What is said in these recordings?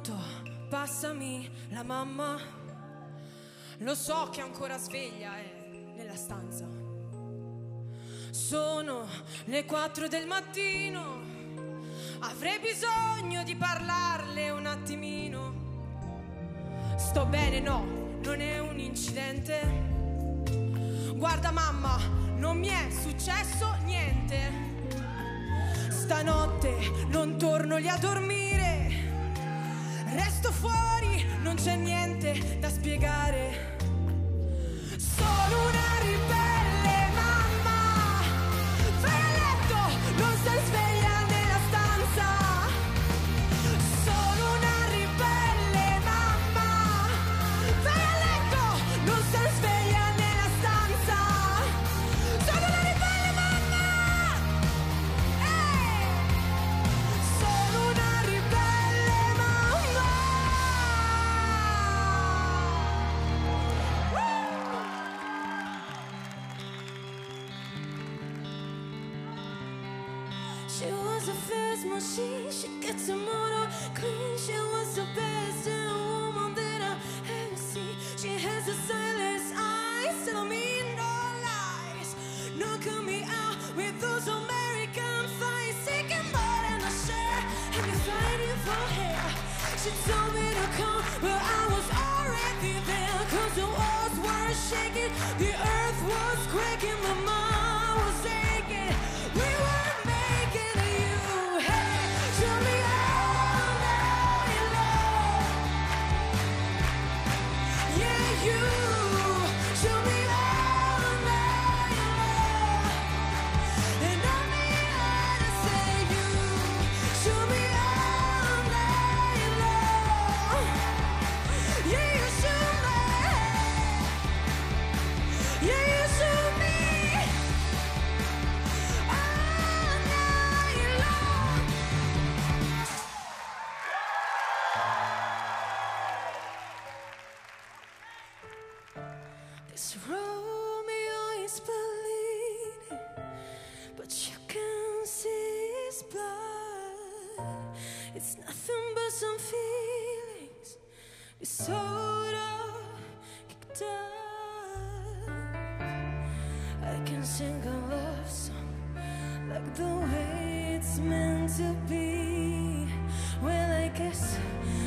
Pronto, passami la mamma. Lo so che ancora sveglia è nella stanza. Sono le 4 del mattino. Avrei bisogno di parlarle un attimino. Sto bene, no, non è un incidente. Guarda mamma, non mi è successo niente. Stanotte non torno lì a dormire. Resto fuori, non c'è niente da spiegare. She was the first machine, she gets her motor clean. She was the best woman that I ever seen. She has the silence eyes, tell me no lies. Knocking me out with those American fights, taking more than a share, and you're fighting for her. She told me to come, but I was already there. Cause the walls were shaking, the This Romeo is bleeding, but you can see his blood. It's nothing but some feelings disorder kicked up. I can sing a love song like the way it's meant to be. Well, I guess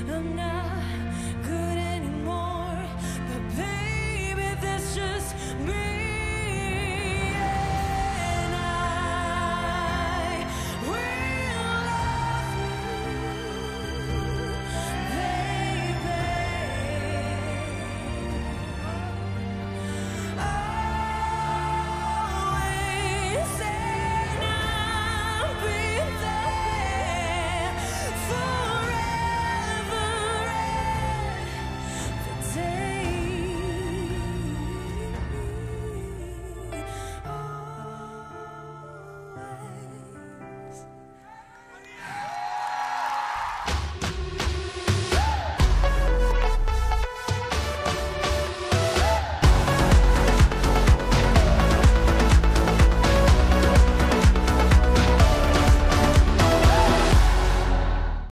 I'm not good.